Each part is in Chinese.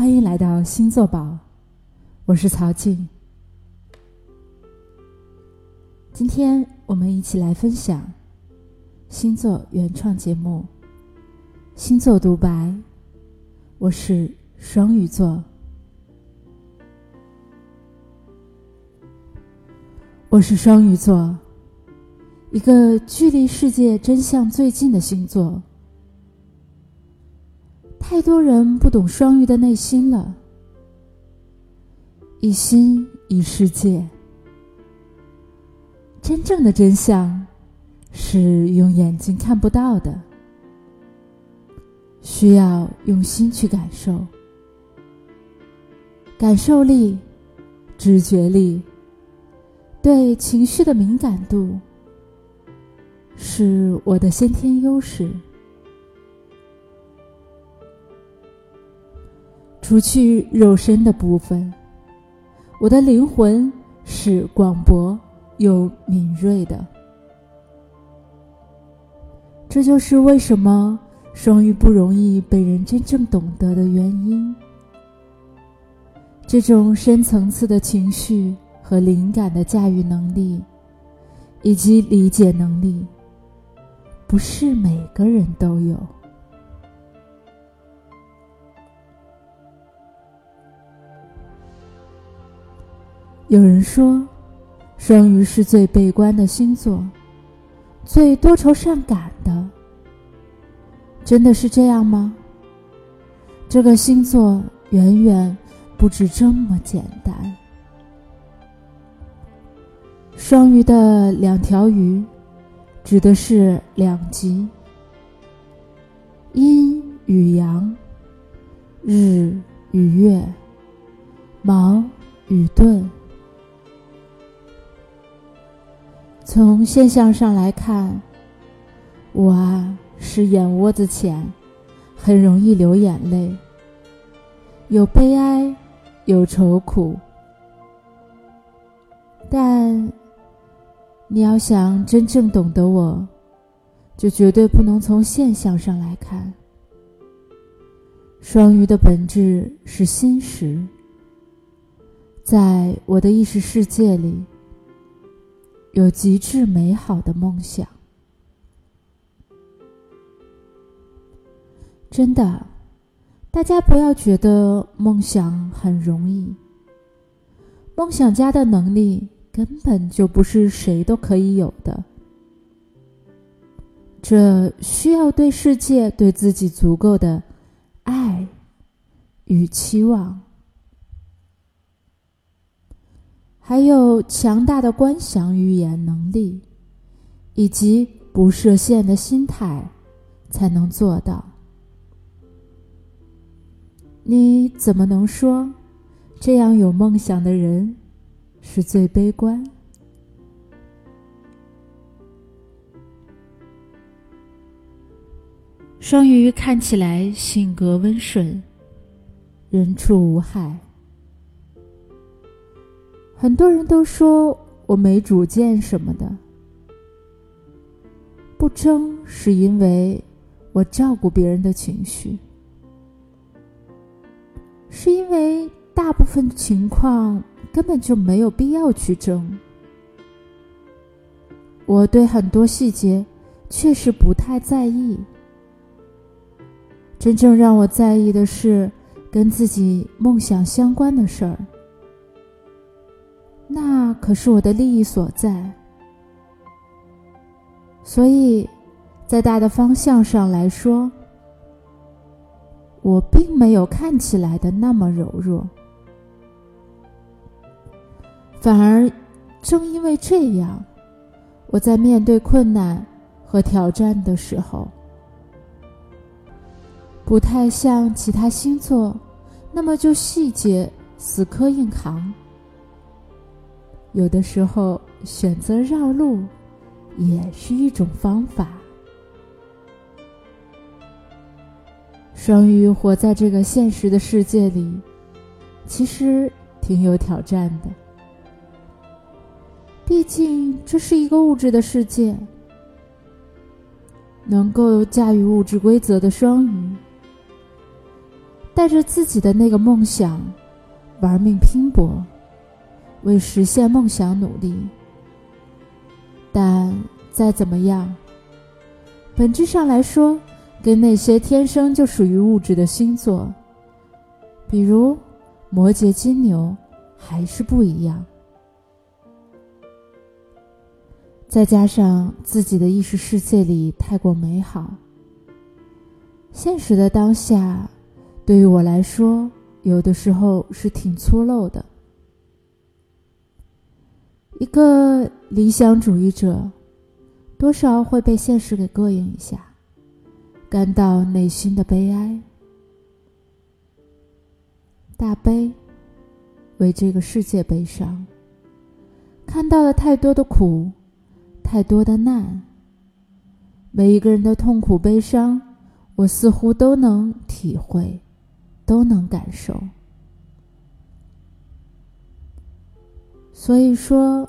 欢迎来到星座宝，我是曹静。今天我们一起来分享星座原创节目《星座独白》。我是双鱼座，我是双鱼座，一个距离世界真相最近的星座。太多人不懂双鱼的内心了，一心一世界。真正的真相是用眼睛看不到的，需要用心去感受。感受力、直觉力、对情绪的敏感度，是我的先天优势。除去肉身的部分，我的灵魂是广博。又敏锐的，这就是为什么双鱼不容易被人真正懂得的原因。这种深层次的情绪和灵感的驾驭能力，以及理解能力，不是每个人都有。有人说。双鱼是最悲观的星座，最多愁善感的。真的是这样吗？这个星座远远不止这么简单。双鱼的两条鱼，指的是两极：阴与阳，日与月，矛与盾。从现象上来看，我啊是眼窝子浅，很容易流眼泪，有悲哀，有愁苦。但你要想真正懂得我，就绝对不能从现象上来看。双鱼的本质是心识，在我的意识世界里。有极致美好的梦想，真的，大家不要觉得梦想很容易。梦想家的能力根本就不是谁都可以有的，这需要对世界、对自己足够的爱与期望。还有强大的观想语言能力，以及不设限的心态，才能做到。你怎么能说，这样有梦想的人是最悲观？双鱼看起来性格温顺，人畜无害。很多人都说我没主见什么的，不争是因为我照顾别人的情绪，是因为大部分情况根本就没有必要去争。我对很多细节确实不太在意，真正让我在意的是跟自己梦想相关的事儿。那可是我的利益所在，所以，在大的方向上来说，我并没有看起来的那么柔弱，反而正因为这样，我在面对困难和挑战的时候，不太像其他星座那么就细节死磕硬扛。有的时候，选择绕路也是一种方法。双鱼活在这个现实的世界里，其实挺有挑战的。毕竟这是一个物质的世界，能够驾驭物质规则的双鱼，带着自己的那个梦想，玩命拼搏，为实现梦想努力。但再怎么样，本质上来说，跟那些天生就属于物质的星座，比如摩羯、金牛，还是不一样。再加上自己的意识世界里太过美好，现实的当下，对于我来说，有的时候是挺粗陋的。一个理想主义者，多少会被现实给膈应一下，感到内心的悲哀。大悲，为这个世界悲伤，看到了太多的苦，太多的难。每一个人的痛苦悲伤，我似乎都能体会，都能感受。所以说，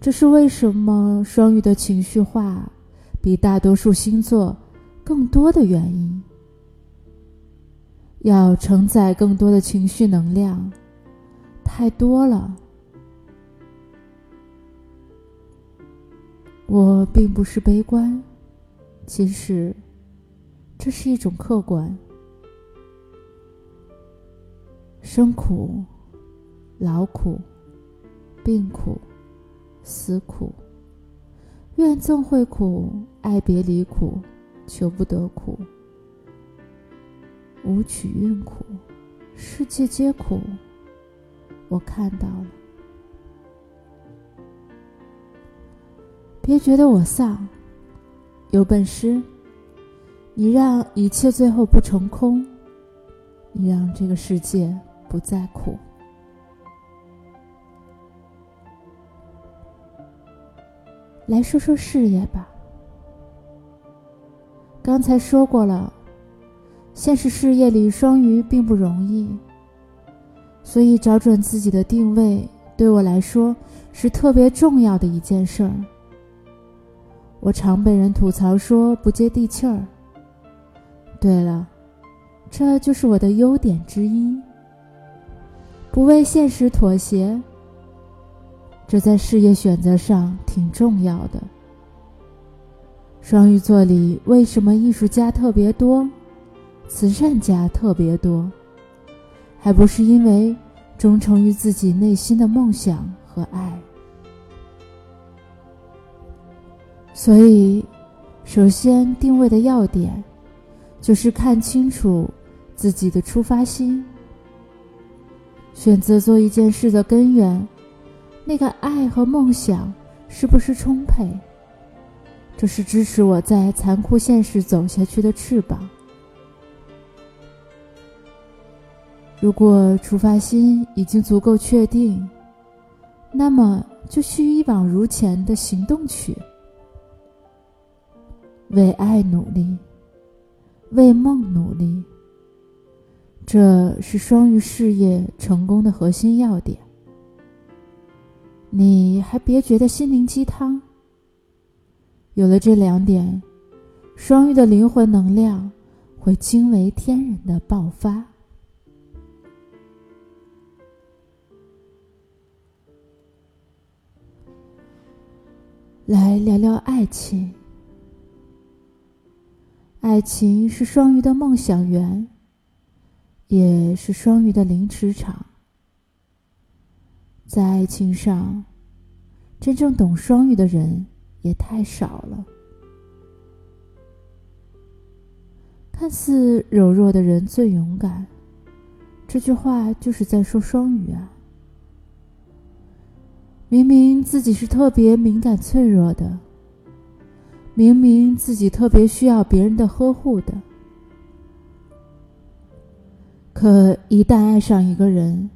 这是为什么双鱼的情绪化比大多数星座更多的原因。要承载更多的情绪能量，太多了。我并不是悲观，其实这是一种客观。生苦、劳苦。病苦、死苦、怨憎会苦、爱别离苦、求不得苦、无取运苦，世界皆苦。我看到了，别觉得我丧，有本事，你让一切最后不成空，你让这个世界不再苦。来说说事业吧。刚才说过了，现实事业里双鱼并不容易，所以找准自己的定位对我来说是特别重要的一件事儿。我常被人吐槽说不接地气儿。对了，这就是我的优点之一，不为现实妥协。这在事业选择上挺重要的。双鱼座里为什么艺术家特别多，慈善家特别多，还不是因为忠诚于自己内心的梦想和爱？所以，首先定位的要点，就是看清楚自己的出发心，选择做一件事的根源。那个爱和梦想是不是充沛？这是支持我在残酷现实走下去的翅膀。如果出发心已经足够确定，那么就需一往如前的行动去，为爱努力，为梦努力。这是双鱼事业成功的核心要点。你还别觉得心灵鸡汤。有了这两点，双鱼的灵魂能量会惊为天人的爆发。来聊聊爱情。爱情是双鱼的梦想园，也是双鱼的灵池场。在爱情上，真正懂双鱼的人也太少了。看似柔弱的人最勇敢，这句话就是在说双鱼啊。明明自己是特别敏感脆弱的，明明自己特别需要别人的呵护的，可一旦爱上一个人，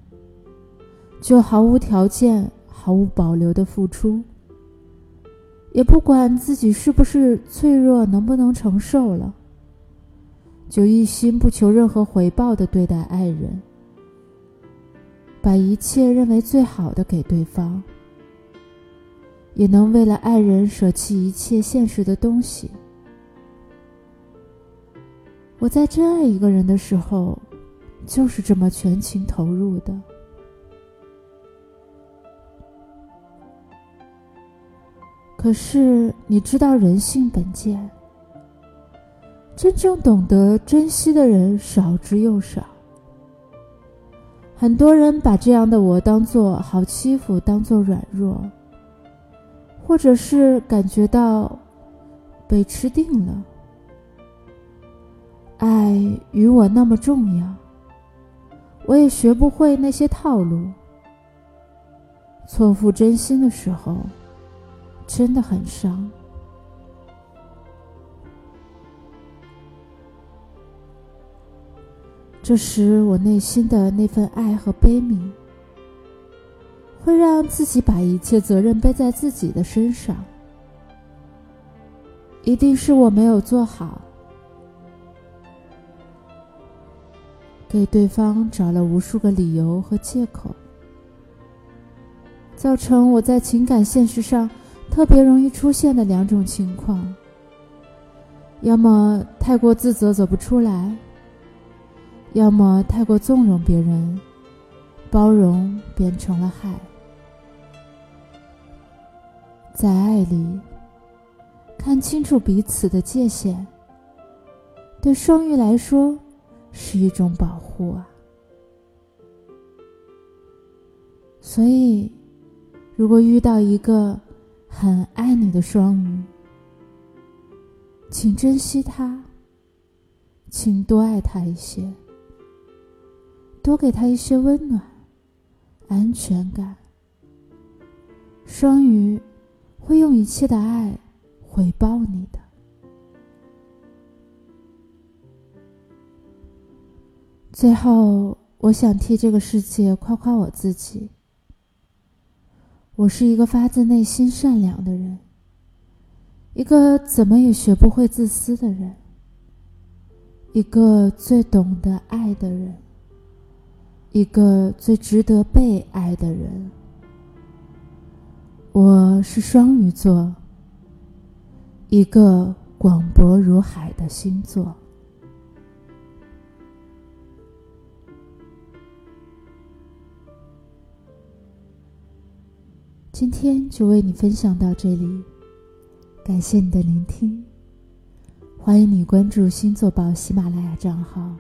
就毫无条件、毫无保留的付出，也不管自己是不是脆弱，能不能承受了，就一心不求任何回报的对待爱人，把一切认为最好的给对方，也能为了爱人舍弃一切现实的东西。我在真爱一个人的时候，就是这么全情投入的。可是你知道人性本贱，真正懂得珍惜的人少之又少。很多人把这样的我当做好欺负，当做软弱，或者是感觉到被吃定了。爱与我那么重要，我也学不会那些套路。错付真心的时候。真的很伤。这时，我内心的那份爱和悲悯，会让自己把一切责任背在自己的身上。一定是我没有做好，给对方找了无数个理由和借口，造成我在情感现实上。特别容易出现的两种情况：要么太过自责走不出来，要么太过纵容别人，包容变成了害。在爱里，看清楚彼此的界限，对双鱼来说是一种保护啊。所以，如果遇到一个，很爱你的双鱼，请珍惜他，请多爱他一些，多给他一些温暖、安全感。双鱼会用一切的爱回报你的。最后，我想替这个世界夸夸我自己。我是一个发自内心善良的人，一个怎么也学不会自私的人，一个最懂得爱的人，一个最值得被爱的人。我是双鱼座，一个广博如海的星座。今天就为你分享到这里，感谢你的聆听，欢迎你关注星座宝喜马拉雅账号，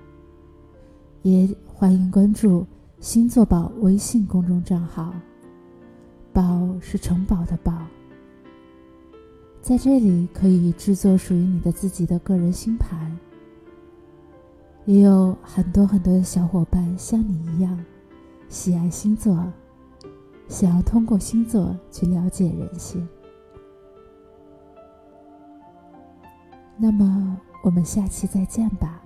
也欢迎关注星座宝微信公众账号。宝是城堡的宝，在这里可以制作属于你的自己的个人星盘，也有很多很多的小伙伴像你一样喜爱星座。想要通过星座去了解人性，那么我们下期再见吧。